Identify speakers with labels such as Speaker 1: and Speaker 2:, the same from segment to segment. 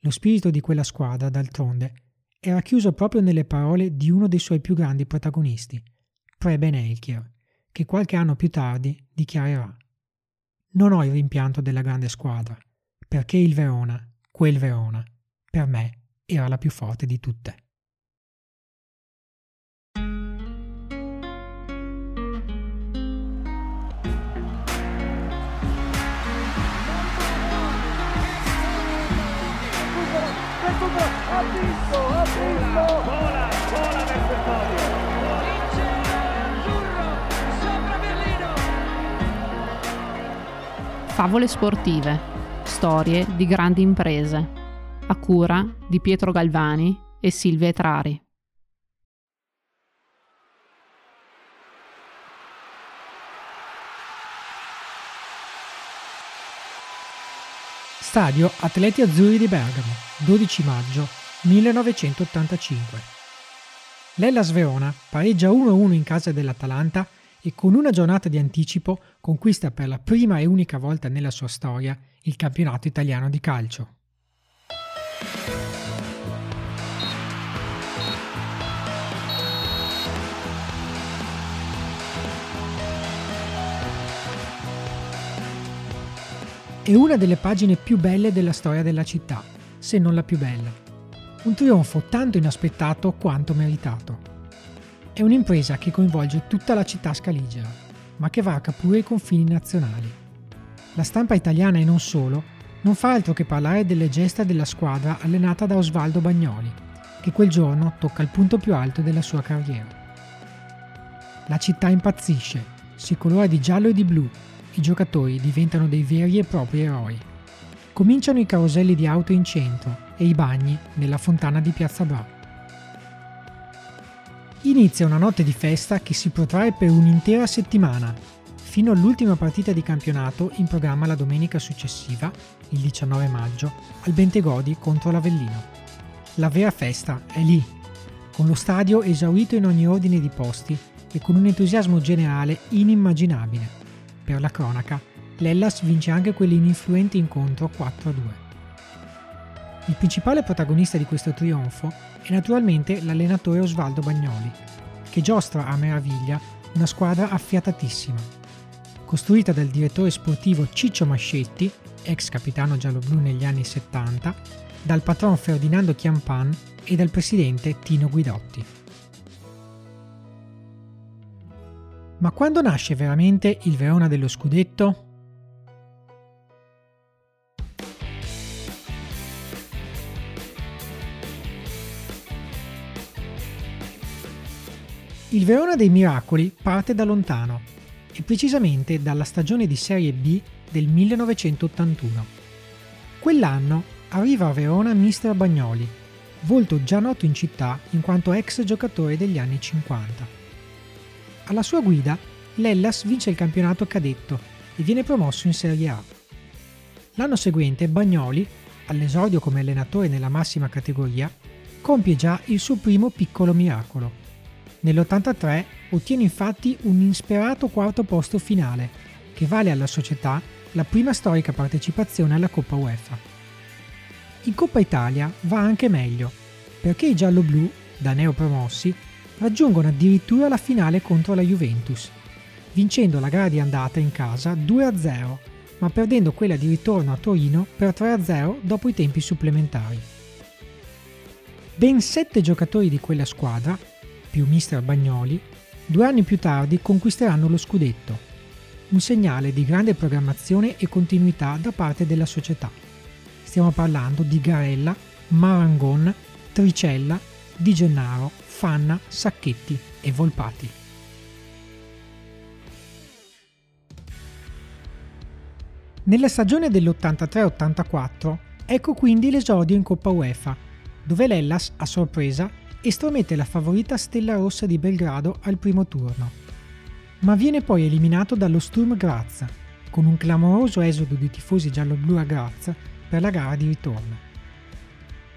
Speaker 1: Lo spirito di quella squadra, d'altronde, era chiuso proprio nelle parole di uno dei suoi più grandi protagonisti, Preben Elkier, che qualche anno più tardi dichiarerà Non ho il rimpianto della grande squadra, perché il Verona, quel Verona, per me era la più forte di tutte.
Speaker 2: Ha vinto, ha vinto! Vola, vola verso il podio! Sopra Berlino!
Speaker 3: Favole sportive, storie di grandi imprese, a cura di Pietro Galvani e Silvia Etrari.
Speaker 1: Stadio Atleti Azzurri di Bergamo, 12 maggio 1985. L'Ellas Verona pareggia 1-1 in casa dell'Atalanta e con una giornata di anticipo conquista per la prima e unica volta nella sua storia il campionato italiano di calcio. È una delle pagine più belle della storia della città, se non la più bella. Un trionfo tanto inaspettato quanto meritato. È un'impresa che coinvolge tutta la città scaligera, ma che varca pure i confini nazionali. La stampa italiana e non solo non fa altro che parlare delle gesta della squadra allenata da Osvaldo Bagnoli, che quel giorno tocca il punto più alto della sua carriera. La città impazzisce, si colora di giallo e di blu i giocatori diventano dei veri e propri eroi. Cominciano i caroselli di auto in centro e i bagni nella fontana di Piazza Bra. Inizia una notte di festa che si protrae per un'intera settimana, fino all'ultima partita di campionato in programma la domenica successiva, il 19 maggio, al Bentegodi contro l'Avellino. La vera festa è lì, con lo stadio esaurito in ogni ordine di posti e con un entusiasmo generale inimmaginabile. Per la cronaca, l'Ellas vince anche quell'ininfluente incontro 4-2. Il principale protagonista di questo trionfo è naturalmente l'allenatore Osvaldo Bagnoli, che giostra a meraviglia una squadra affiatatissima. Costruita dal direttore sportivo Ciccio Mascetti, ex capitano gialloblu negli anni 70, dal patron Ferdinando Chiampan e dal presidente Tino Guidotti. Ma quando nasce veramente il Verona dello scudetto? Il Verona dei Miracoli parte da lontano, e precisamente dalla stagione di Serie B del 1981. Quell'anno arriva a Verona Mister Bagnoli, volto già noto in città in quanto ex giocatore degli anni 50. Alla sua guida, l'Ellas vince il campionato cadetto e viene promosso in Serie A. L'anno seguente Bagnoli, all'esordio come allenatore nella massima categoria, compie già il suo primo piccolo miracolo. Nell'83 ottiene infatti un insperato quarto posto finale, che vale alla società la prima storica partecipazione alla Coppa UEFA. In Coppa Italia va anche meglio, perché i giallo-blu, da neopromossi, raggiungono addirittura la finale contro la Juventus, vincendo la gara di andata in casa 2-0, ma perdendo quella di ritorno a Torino per 3-0 dopo i tempi supplementari. Ben sette giocatori di quella squadra, più mister Bagnoli, due anni più tardi conquisteranno lo scudetto, un segnale di grande programmazione e continuità da parte della società. Stiamo parlando di Garella, Marangon, Tricella, Di Gennaro, Fanna, Sacchetti e Volpati. Nella stagione dell'83-84 ecco quindi l'esordio in Coppa UEFA, dove l'Ellas, a sorpresa, estromette la favorita Stella Rossa di Belgrado al primo turno. Ma viene poi eliminato dallo Sturm Graz, con un clamoroso esodo di tifosi giallo-blu a Graz per la gara di ritorno.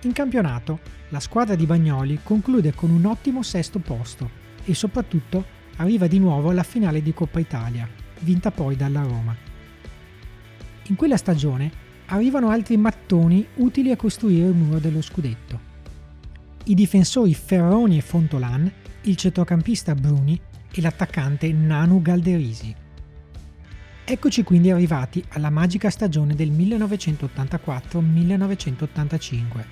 Speaker 1: In campionato, la squadra di Bagnoli conclude con un ottimo sesto posto e soprattutto arriva di nuovo alla finale di Coppa Italia, vinta poi dalla Roma. In quella stagione arrivano altri mattoni utili a costruire il muro dello scudetto. I difensori Ferroni e Fontolan, il centrocampista Bruni e l'attaccante Nanu Galderisi. Eccoci quindi arrivati alla magica stagione del 1984-1985.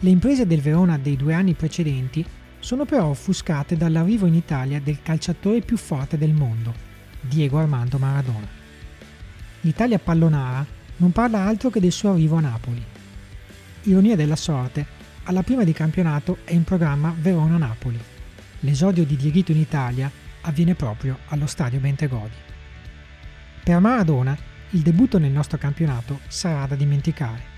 Speaker 1: Le imprese del Verona dei due anni precedenti sono però offuscate dall'arrivo in Italia del calciatore più forte del mondo, Diego Armando Maradona. L'Italia pallonara non parla altro che del suo arrivo a Napoli. Ironia della sorte, alla prima di campionato è in programma Verona-Napoli. L'esordio di Dieguito in Italia avviene proprio allo stadio Bentegodi. Per Maradona il debutto nel nostro campionato sarà da dimenticare.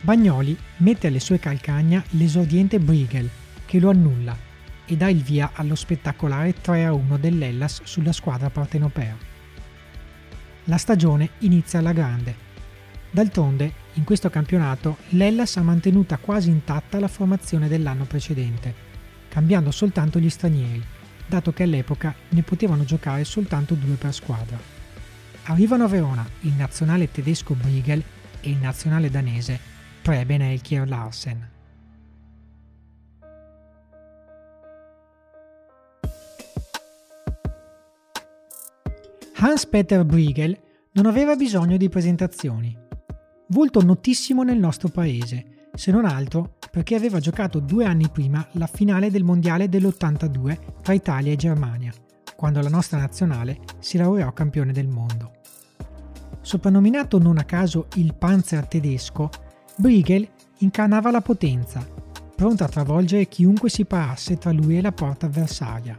Speaker 1: Bagnoli mette alle sue calcagna l'esordiente Briegel che lo annulla e dà il via allo spettacolare 3-1 dell'Ellas sulla squadra partenopea. La stagione inizia alla grande. D'altronde, in questo campionato, l'Ellas ha mantenuta quasi intatta la formazione dell'anno precedente, cambiando soltanto gli stranieri, dato che all'epoca ne potevano giocare soltanto due per squadra. Arrivano a Verona il nazionale tedesco Briegel e il nazionale danese Preben Elkier Larsen. Hans-Peter Briegel non aveva bisogno di presentazioni. Volto notissimo nel nostro paese, se non altro perché aveva giocato due anni prima la finale del Mondiale dell'82 tra Italia e Germania, quando la nostra nazionale si laureò campione del mondo. Soprannominato non a caso il Panzer tedesco, Briegel incarnava la potenza, pronta a travolgere chiunque si parasse tra lui e la porta avversaria.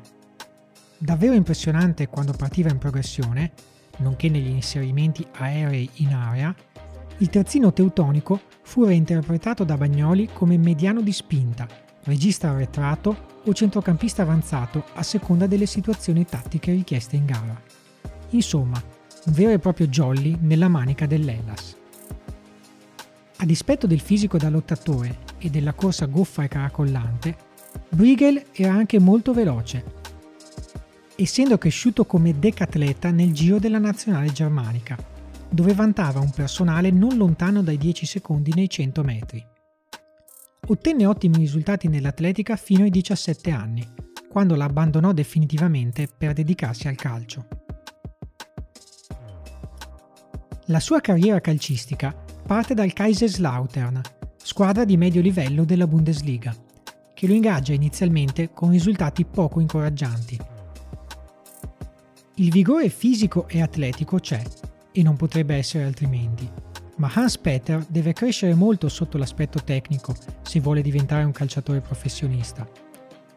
Speaker 1: Davvero impressionante quando partiva in progressione, nonché negli inserimenti aerei in area, il terzino teutonico fu reinterpretato da Bagnoli come mediano di spinta, regista arretrato o centrocampista avanzato a seconda delle situazioni tattiche richieste in gara. Insomma, un vero e proprio jolly nella manica dell'Ellas. A dispetto del fisico da lottatore e della corsa goffa e caracollante, Briegel era anche molto veloce, essendo cresciuto come decatleta nel giro della nazionale germanica, dove vantava un personale non lontano dai 10 secondi nei 100 metri. Ottenne ottimi risultati nell'atletica fino ai 17 anni, quando la abbandonò definitivamente per dedicarsi al calcio. La sua carriera calcistica parte dal Kaiserslautern, squadra di medio livello della Bundesliga, che lo ingaggia inizialmente con risultati poco incoraggianti. Il vigore fisico e atletico c'è, e non potrebbe essere altrimenti, ma Hans Peter deve crescere molto sotto l'aspetto tecnico se vuole diventare un calciatore professionista.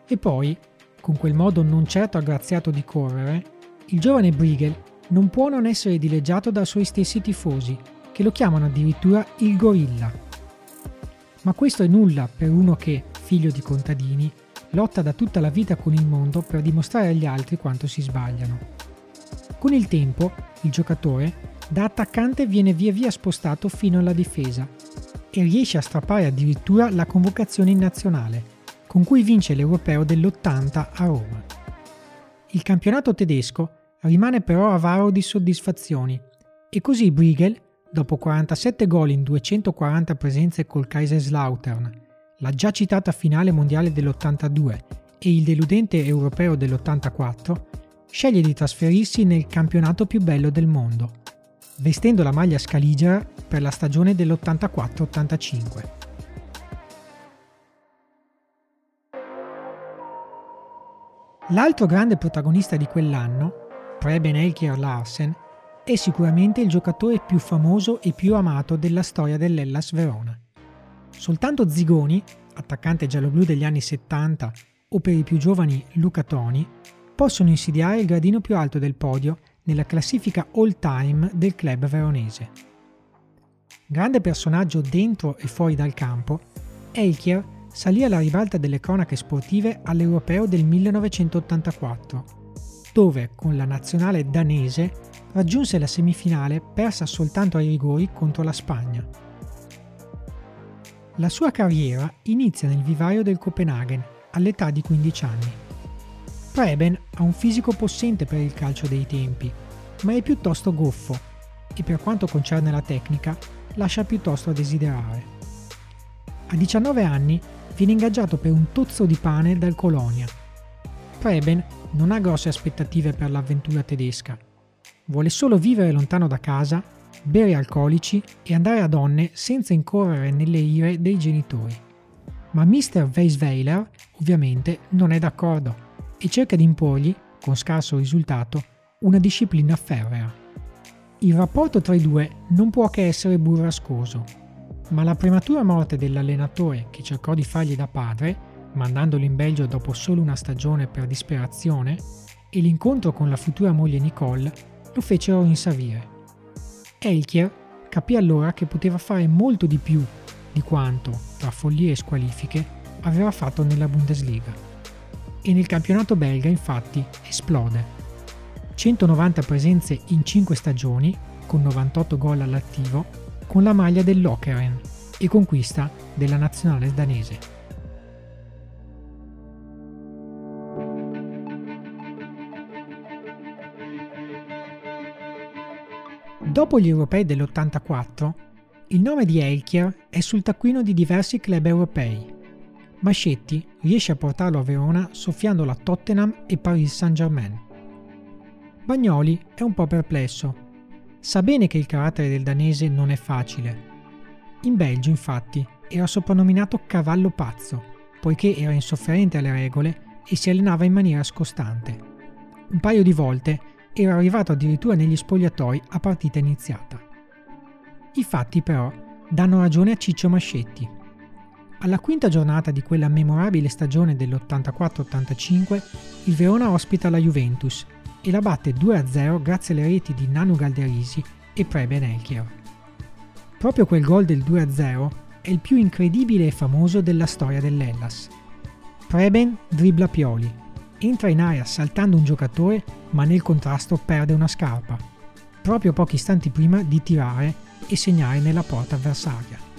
Speaker 1: E poi, con quel modo non certo aggraziato di correre, il giovane Briegel non può non essere dileggiato dai suoi stessi tifosi, che lo chiamano addirittura il gorilla. Ma questo è nulla per uno che, figlio di contadini, lotta da tutta la vita con il mondo per dimostrare agli altri quanto si sbagliano. Con il tempo, il giocatore, da attaccante viene via via spostato fino alla difesa e riesce a strappare addirittura la convocazione in nazionale, con cui vince l'Europeo dell'80 a Roma. Il campionato tedesco rimane però avaro di soddisfazioni e così Briegel, dopo 47 gol in 240 presenze col Kaiserslautern, la già citata finale mondiale dell'82 e il deludente europeo dell'84, sceglie di trasferirsi nel campionato più bello del mondo, vestendo la maglia scaligera per la stagione dell'84-85. L'altro grande protagonista di quell'anno Preben Elkier Larsen, è sicuramente il giocatore più famoso e più amato della storia dell'Ellas Verona. Soltanto Zigoni, attaccante giallo-blu degli anni 70, o per i più giovani Luca Toni, possono insidiare il gradino più alto del podio nella classifica all-time del club veronese. Grande personaggio dentro e fuori dal campo, Elkier salì alla ribalta delle cronache sportive all'Europeo del 1984 dove con la nazionale danese raggiunse la semifinale persa soltanto ai rigori contro la Spagna. La sua carriera inizia nel vivaio del Copenaghen all'età di 15 anni. Preben ha un fisico possente per il calcio dei tempi, ma è piuttosto goffo e per quanto concerne la tecnica lascia piuttosto a desiderare. A 19 anni viene ingaggiato per un tozzo di pane dal Colonia. Preben non ha grosse aspettative per l'avventura tedesca. Vuole solo vivere lontano da casa, bere alcolici e andare a donne senza incorrere nelle ire dei genitori. Ma Mr. Weisweiler ovviamente non è d'accordo e cerca di imporgli, con scarso risultato, una disciplina ferrea. Il rapporto tra i due non può che essere burrascoso, ma la prematura morte dell'allenatore che cercò di fargli da padre, mandandolo in Belgio dopo solo una stagione per disperazione, e l'incontro con la futura moglie Nicole lo fecero rinsavire. Elkier capì allora che poteva fare molto di più di quanto, tra follie e squalifiche, aveva fatto nella Bundesliga. E nel campionato belga infatti esplode. 190 presenze in 5 stagioni, con 98 gol all'attivo, con la maglia del Lokeren e conquista della nazionale danese. Dopo gli europei dell'84, il nome di Elkier è sul taccuino di diversi club europei. Mascetti riesce a portarlo a Verona soffiandolo a Tottenham e Paris Saint-Germain. Bagnoli è un po' perplesso. Sa bene che il carattere del danese non è facile. In Belgio, infatti, era soprannominato cavallo pazzo, poiché era insofferente alle regole e si allenava in maniera scostante. Un paio di volte era arrivato addirittura negli spogliatoi a partita iniziata. I fatti però danno ragione a Ciccio Mascetti. Alla quinta giornata di quella memorabile stagione dell'84-85 il Verona ospita la Juventus e la batte 2-0 grazie alle reti di Nanu Galderisi e Preben Elkier. Proprio quel gol del 2-0 è il più incredibile e famoso della storia dell'Ellas. Preben dribbla Pioli, entra in area saltando un giocatore ma nel contrasto perde una scarpa, proprio pochi istanti prima di tirare e segnare nella porta avversaria.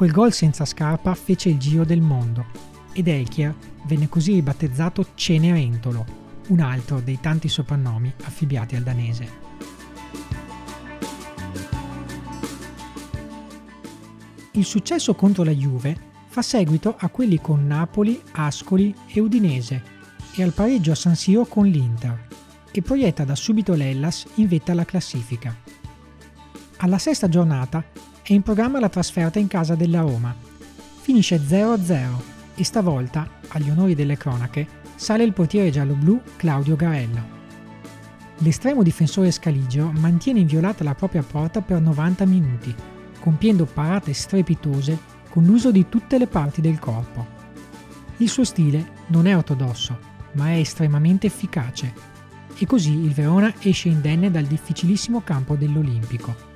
Speaker 1: Quel gol senza scarpa fece il giro del mondo ed Elchier venne così ribattezzato Cenerentolo, un altro dei tanti soprannomi affibbiati al danese. Il successo contro la Juve fa seguito a quelli con Napoli, Ascoli e Udinese e al pareggio a San Siro con l'Inter e proietta da subito l'Ellas in vetta alla classifica. Alla sesta giornata è in programma la trasferta in casa della Roma. Finisce 0-0 e stavolta, agli onori delle cronache, sale il portiere giallo-blu Claudio Garella. L'estremo difensore Scaligio mantiene inviolata la propria porta per 90 minuti, compiendo parate strepitose con l'uso di tutte le parti del corpo. Il suo stile non è ortodosso, ma è estremamente efficace e così il Verona esce indenne dal difficilissimo campo dell'Olimpico.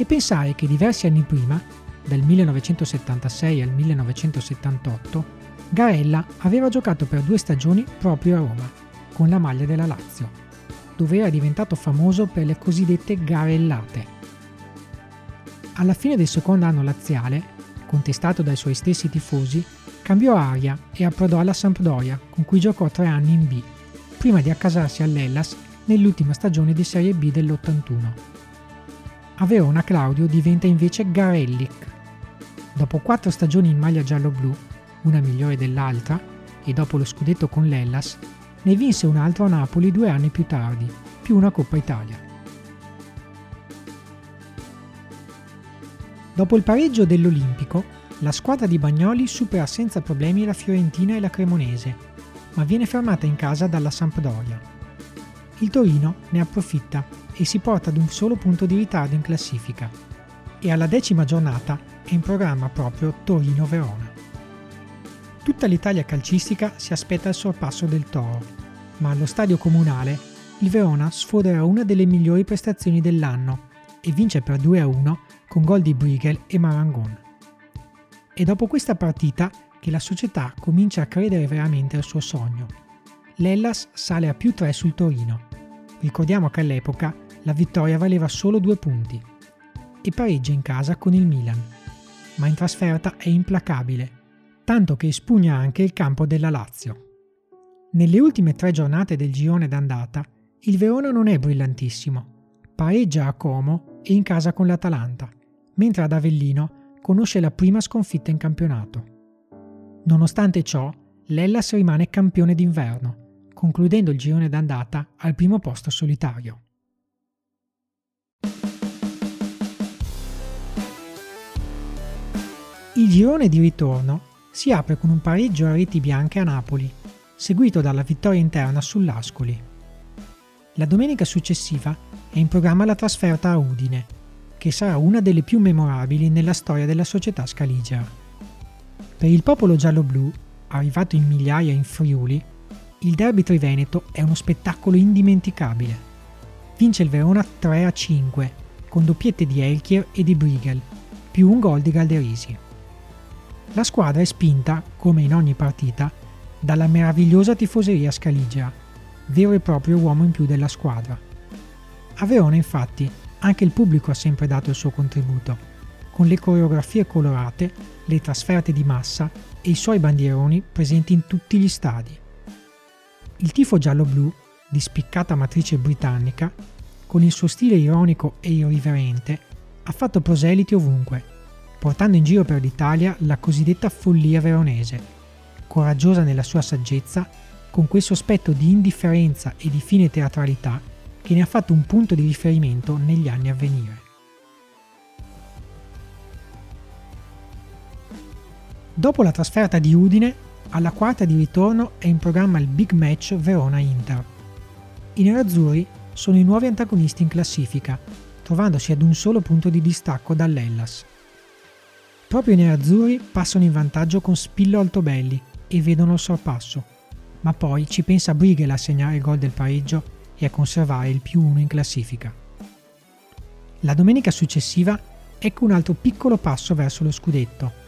Speaker 1: E pensare che diversi anni prima, dal 1976 al 1978, Garella aveva giocato per due stagioni proprio a Roma, con la maglia della Lazio, dove era diventato famoso per le cosiddette garellate. Alla fine del secondo anno laziale, contestato dai suoi stessi tifosi, cambiò aria e approdò alla Sampdoria, con cui giocò tre anni in B, prima di accasarsi all'Ellas nell'ultima stagione di Serie B dell'81. A Verona Claudio diventa invece Garellic. Dopo quattro stagioni in maglia giallo-blu, una migliore dell'altra, e dopo lo scudetto con l'Ellas, ne vinse un altro a Napoli due anni più tardi, più una Coppa Italia. Dopo il pareggio dell'Olimpico, la squadra di Bagnoli supera senza problemi la Fiorentina e la Cremonese, ma viene fermata in casa dalla Sampdoria. Il Torino ne approfitta e si porta ad un solo punto di ritardo in classifica e alla decima giornata è in programma proprio Torino-Verona. Tutta l'Italia calcistica si aspetta il sorpasso del Toro, ma allo stadio comunale il Verona sfoderà una delle migliori prestazioni dell'anno e vince per 2-1 con gol di Brigel e Marangon. È dopo questa partita che la società comincia a credere veramente al suo sogno. L'Ellas sale a più 3 sul Torino. Ricordiamo che all'epoca la vittoria valeva solo due punti e pareggia in casa con il Milan, ma in trasferta è implacabile, tanto che espugna anche il campo della Lazio. Nelle ultime tre giornate del girone d'andata, il Verona non è brillantissimo. pareggia a Como e in casa con l'Atalanta, mentre ad Avellino conosce la prima sconfitta in campionato. Nonostante ciò, l'Ellas rimane campione d'inverno, concludendo il girone d'andata al primo posto solitario. Il girone di ritorno si apre con un pareggio a reti bianche a Napoli, seguito dalla vittoria interna sull'Ascoli. La domenica successiva è in programma la trasferta a Udine, che sarà una delle più memorabili nella storia della società scaligera. Per il popolo giallo-blu, arrivato in migliaia in Friuli, il derby triveneto è uno spettacolo indimenticabile. Vince il Verona 3-5, con doppiette di Elchier e di Briegel, più un gol di Galderisi. La squadra è spinta, come in ogni partita, dalla meravigliosa tifoseria scaligia, vero e proprio uomo in più della squadra. A Verona, infatti, anche il pubblico ha sempre dato il suo contributo, con le coreografie colorate, le trasferte di massa e i suoi bandieroni presenti in tutti gli stadi. Il tifo giallo-blu, di spiccata matrice britannica, con il suo stile ironico e irriverente, ha fatto proseliti ovunque portando in giro per l'Italia la cosiddetta follia veronese, coraggiosa nella sua saggezza, con quel sospetto di indifferenza e di fine teatralità che ne ha fatto un punto di riferimento negli anni a venire. Dopo la trasferta di Udine, alla quarta di ritorno è in programma il big match Verona-Inter. I nerazzurri sono i nuovi antagonisti in classifica, trovandosi ad un solo punto di distacco dall'Ellas. Proprio i nerazzurri passano in vantaggio con Spillo Altobelli e vedono il sorpasso, ma poi ci pensa Brighel a segnare il gol del pareggio e a conservare il più 1 in classifica. La domenica successiva ecco un altro piccolo passo verso lo scudetto.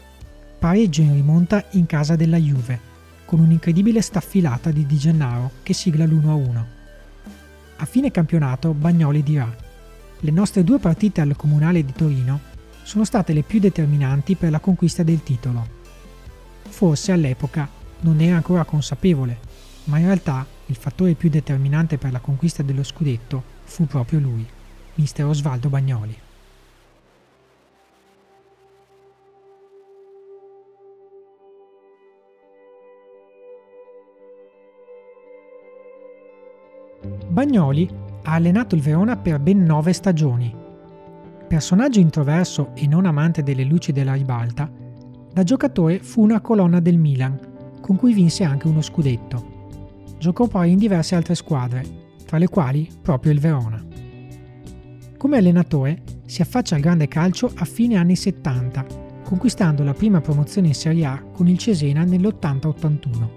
Speaker 1: Pareggio in rimonta in casa della Juve, con un'incredibile staffilata di Di Gennaro che sigla l'1-1. A fine campionato Bagnoli dirà: Le nostre due partite al Comunale di Torino sono state le più determinanti per la conquista del titolo. Forse all'epoca non era ancora consapevole, ma in realtà il fattore più determinante per la conquista dello scudetto fu proprio lui, mister Osvaldo Bagnoli. Bagnoli ha allenato il Verona per ben nove stagioni Personaggio introverso e non amante delle luci della ribalta, da giocatore fu una colonna del Milan, con cui vinse anche uno scudetto. Giocò poi in diverse altre squadre, tra le quali proprio il Verona. Come allenatore si affaccia al grande calcio a fine anni 70, conquistando la prima promozione in Serie A con il Cesena nell'80-81.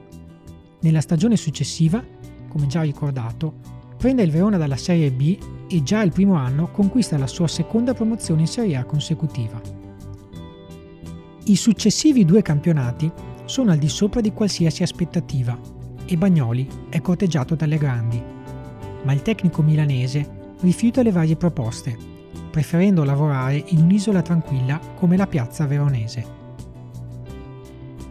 Speaker 1: Nella stagione successiva, come già ricordato, prende il Verona dalla Serie B e già il primo anno conquista la sua seconda promozione in Serie A consecutiva. I successivi due campionati sono al di sopra di qualsiasi aspettativa e Bagnoli è corteggiato dalle grandi, ma il tecnico milanese rifiuta le varie proposte, preferendo lavorare in un'isola tranquilla come la piazza veronese.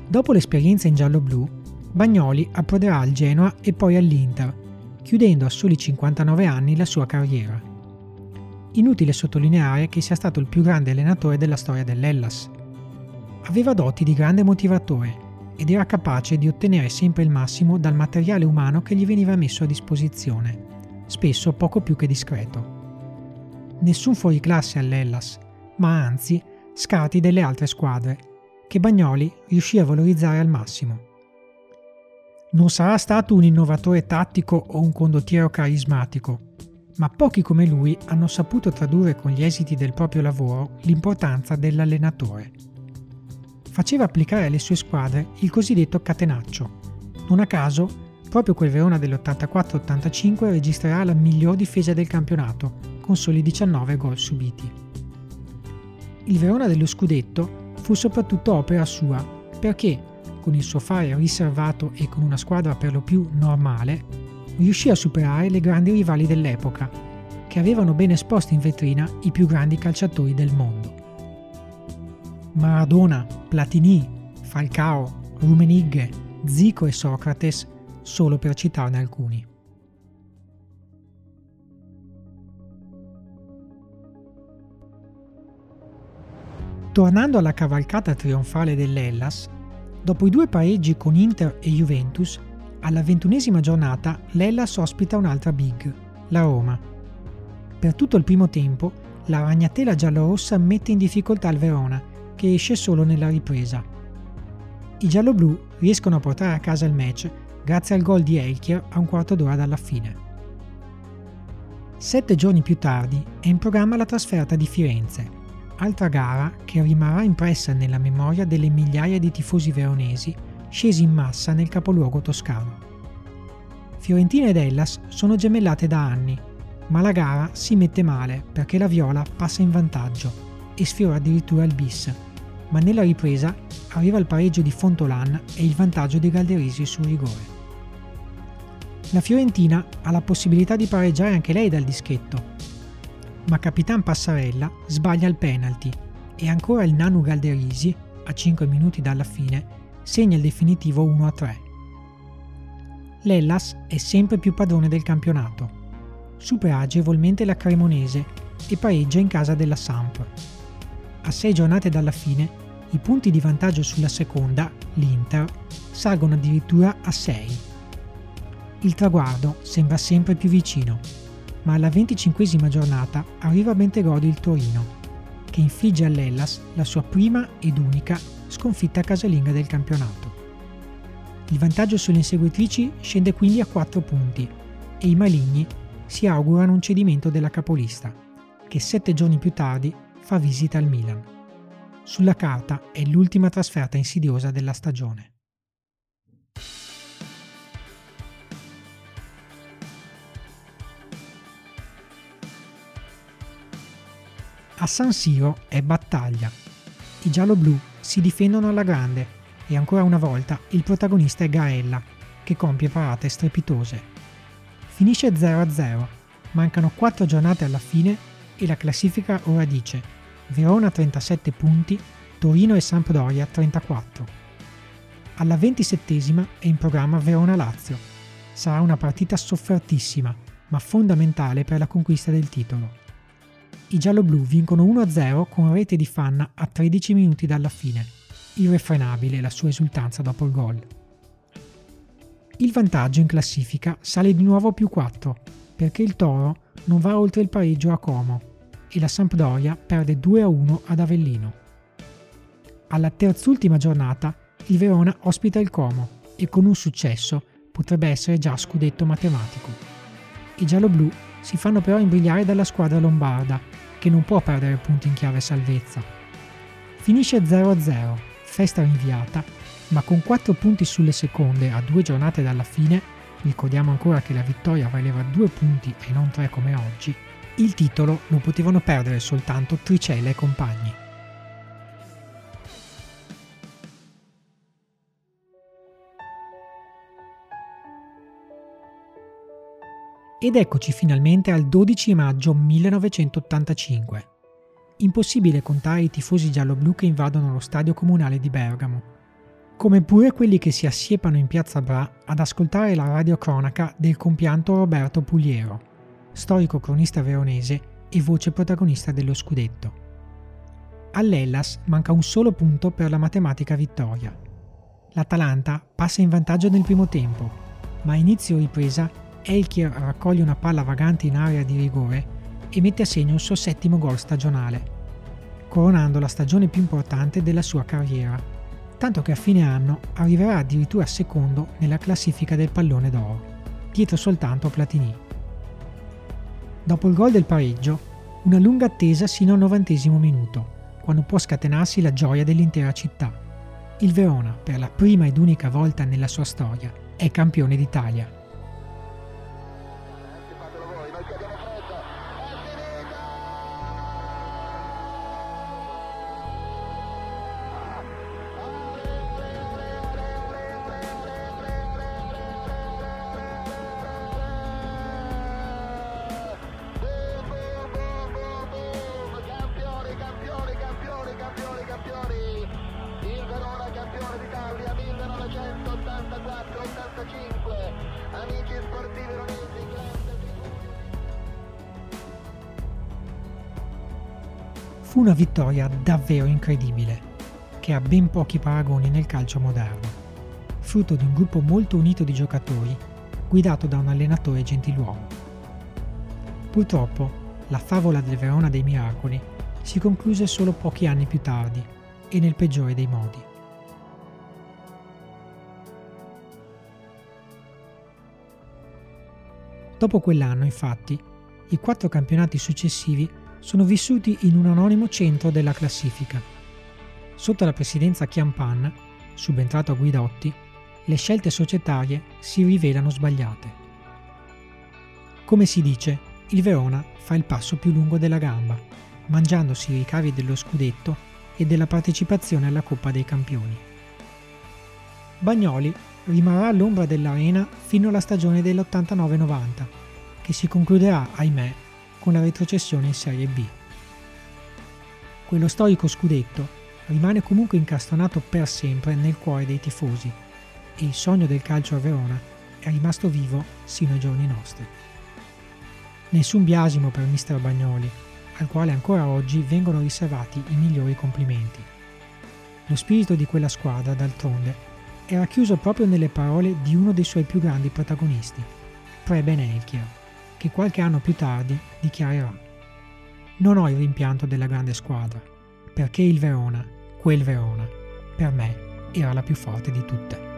Speaker 1: Dopo l'esperienza in giallo-blu, Bagnoli approderà al Genoa e poi all'Inter, chiudendo a soli 59 anni la sua carriera. Inutile sottolineare che sia stato il più grande allenatore della storia dell'Ellas. Aveva doti di grande motivatore ed era capace di ottenere sempre il massimo dal materiale umano che gli veniva messo a disposizione, spesso poco più che discreto. Nessun fuoriclasse all'Ellas, ma anzi scarti delle altre squadre, che Bagnoli riuscì a valorizzare al massimo. Non sarà stato un innovatore tattico o un condottiero carismatico, ma pochi come lui hanno saputo tradurre con gli esiti del proprio lavoro l'importanza dell'allenatore. Faceva applicare alle sue squadre il cosiddetto catenaccio. Non a caso, proprio quel Verona dell'84-85 registrerà la miglior difesa del campionato, con soli 19 gol subiti. Il Verona dello scudetto fu soprattutto opera sua, perché con il suo fare riservato e con una squadra per lo più normale, riuscì a superare le grandi rivali dell'epoca, che avevano ben esposti in vetrina i più grandi calciatori del mondo. Maradona, Platini, Falcao, Rumenigge, Zico e Socrates, solo per citarne alcuni. Tornando alla cavalcata trionfale dell'Ellas, dopo i due pareggi con Inter e Juventus, alla ventunesima giornata l'Ellas ospita un'altra big, la Roma. Per tutto il primo tempo, la ragnatela giallorossa mette in difficoltà il Verona, che esce solo nella ripresa. I gialloblu riescono a portare a casa il match grazie al gol di Elkier a un quarto d'ora dalla fine. Sette giorni più tardi è in programma la trasferta di Firenze, altra gara che rimarrà impressa nella memoria delle migliaia di tifosi veronesi scesi in massa nel capoluogo toscano. Fiorentina ed Hellas sono gemellate da anni, ma la gara si mette male perché la Viola passa in vantaggio e sfiora addirittura il bis, ma nella ripresa arriva il pareggio di Fontolan e il vantaggio di Galderisi sul rigore. La Fiorentina ha la possibilità di pareggiare anche lei dal dischetto, ma Capitan Passarella sbaglia il penalty e ancora il Nanu Galderisi, a 5 minuti dalla fine, segna il definitivo 1-3. L'Ellas è sempre più padrone del campionato. Supera agevolmente la Cremonese e pareggia in casa della Samp. A sei giornate dalla fine, i punti di vantaggio sulla seconda, l'Inter, salgono addirittura a 6. Il traguardo sembra sempre più vicino, ma alla 25 giornata arriva Bentegodi il Torino, che infligge all'Ellas la sua prima ed unica sconfitta casalinga del campionato. Il vantaggio sulle inseguitrici scende quindi a 4 punti e i maligni si augurano un cedimento della capolista, che sette giorni più tardi fa visita al Milan. Sulla carta è l'ultima trasferta insidiosa della stagione. A San Siro è battaglia. I giallo-blu si difendono alla grande e ancora una volta il protagonista è Gaella, che compie parate strepitose. Finisce 0-0, mancano 4 giornate alla fine e la classifica ora dice Verona 37 punti, Torino e Sampdoria 34. Alla 27esima è in programma Verona-Lazio. Sarà una partita soffertissima, ma fondamentale per la conquista del titolo i gialloblu vincono 1-0 con rete di Fanna a 13 minuti dalla fine. Irrefrenabile la sua esultanza dopo il gol. Il vantaggio in classifica sale di nuovo più 4 perché il Toro non va oltre il pareggio a Como e la Sampdoria perde 2-1 ad Avellino. Alla terzultima giornata il Verona ospita il Como e con un successo potrebbe essere già scudetto matematico. I gialloblu si fanno però imbrigliare dalla squadra lombarda che non può perdere punti in chiave salvezza. Finisce 0-0, festa rinviata, ma con 4 punti sulle seconde a due giornate dalla fine, ricordiamo ancora che la vittoria valeva 2 punti e non 3 come oggi, il titolo lo potevano perdere soltanto Tricella e compagni. Ed eccoci finalmente al 12 maggio 1985. Impossibile contare i tifosi giallo-blu che invadono lo stadio comunale di Bergamo, come pure quelli che si assiepano in piazza Bra ad ascoltare la radiocronaca del compianto Roberto Pugliero, storico cronista veronese e voce protagonista dello scudetto. All'Ellas manca un solo punto per la matematica vittoria. L'Atalanta passa in vantaggio nel primo tempo, ma a inizio ripresa Elkier raccoglie una palla vagante in area di rigore e mette a segno il suo settimo gol stagionale, coronando la stagione più importante della sua carriera, tanto che a fine anno arriverà addirittura secondo nella classifica del pallone d'oro, dietro soltanto a Platini. Dopo il gol del pareggio, una lunga attesa sino al novantesimo minuto, quando può scatenarsi la gioia dell'intera città. Il Verona, per la prima ed unica volta nella sua storia, è campione d'Italia. Fu una vittoria davvero incredibile, che ha ben pochi paragoni nel calcio moderno, frutto di un gruppo molto unito di giocatori, guidato da un allenatore gentiluomo. Purtroppo, la favola del Verona dei Miracoli si concluse solo pochi anni più tardi e nel peggiore dei modi. Dopo quell'anno, infatti, i quattro campionati successivi sono vissuti in un anonimo centro della classifica. Sotto la presidenza Chiampan, subentrato a Guidotti, le scelte societarie si rivelano sbagliate. Come si dice, il Verona fa il passo più lungo della gamba, mangiandosi i ricavi dello scudetto e della partecipazione alla Coppa dei Campioni. Bagnoli rimarrà all'ombra dell'arena fino alla stagione dell'89-90, che si concluderà, ahimè, con la retrocessione in Serie B. Quello storico scudetto rimane comunque incastonato per sempre nel cuore dei tifosi e il sogno del calcio a Verona è rimasto vivo sino ai giorni nostri. Nessun biasimo per mister Bagnoli, al quale ancora oggi vengono riservati i migliori complimenti. Lo spirito di quella squadra, d'altronde, era chiuso proprio nelle parole di uno dei suoi più grandi protagonisti, Preben Elkier, che qualche anno più tardi dichiarerà Non ho il rimpianto della grande squadra, perché il Verona, quel Verona, per me era la più forte di tutte.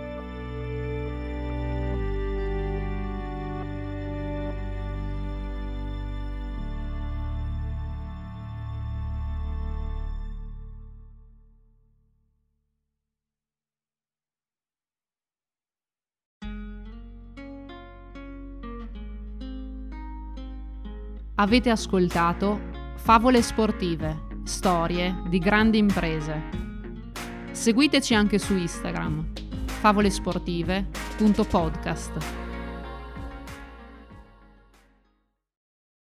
Speaker 3: Avete ascoltato Favole sportive, storie di grandi imprese. Seguiteci anche su Instagram, favolesportive.podcast.